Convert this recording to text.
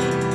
Bye.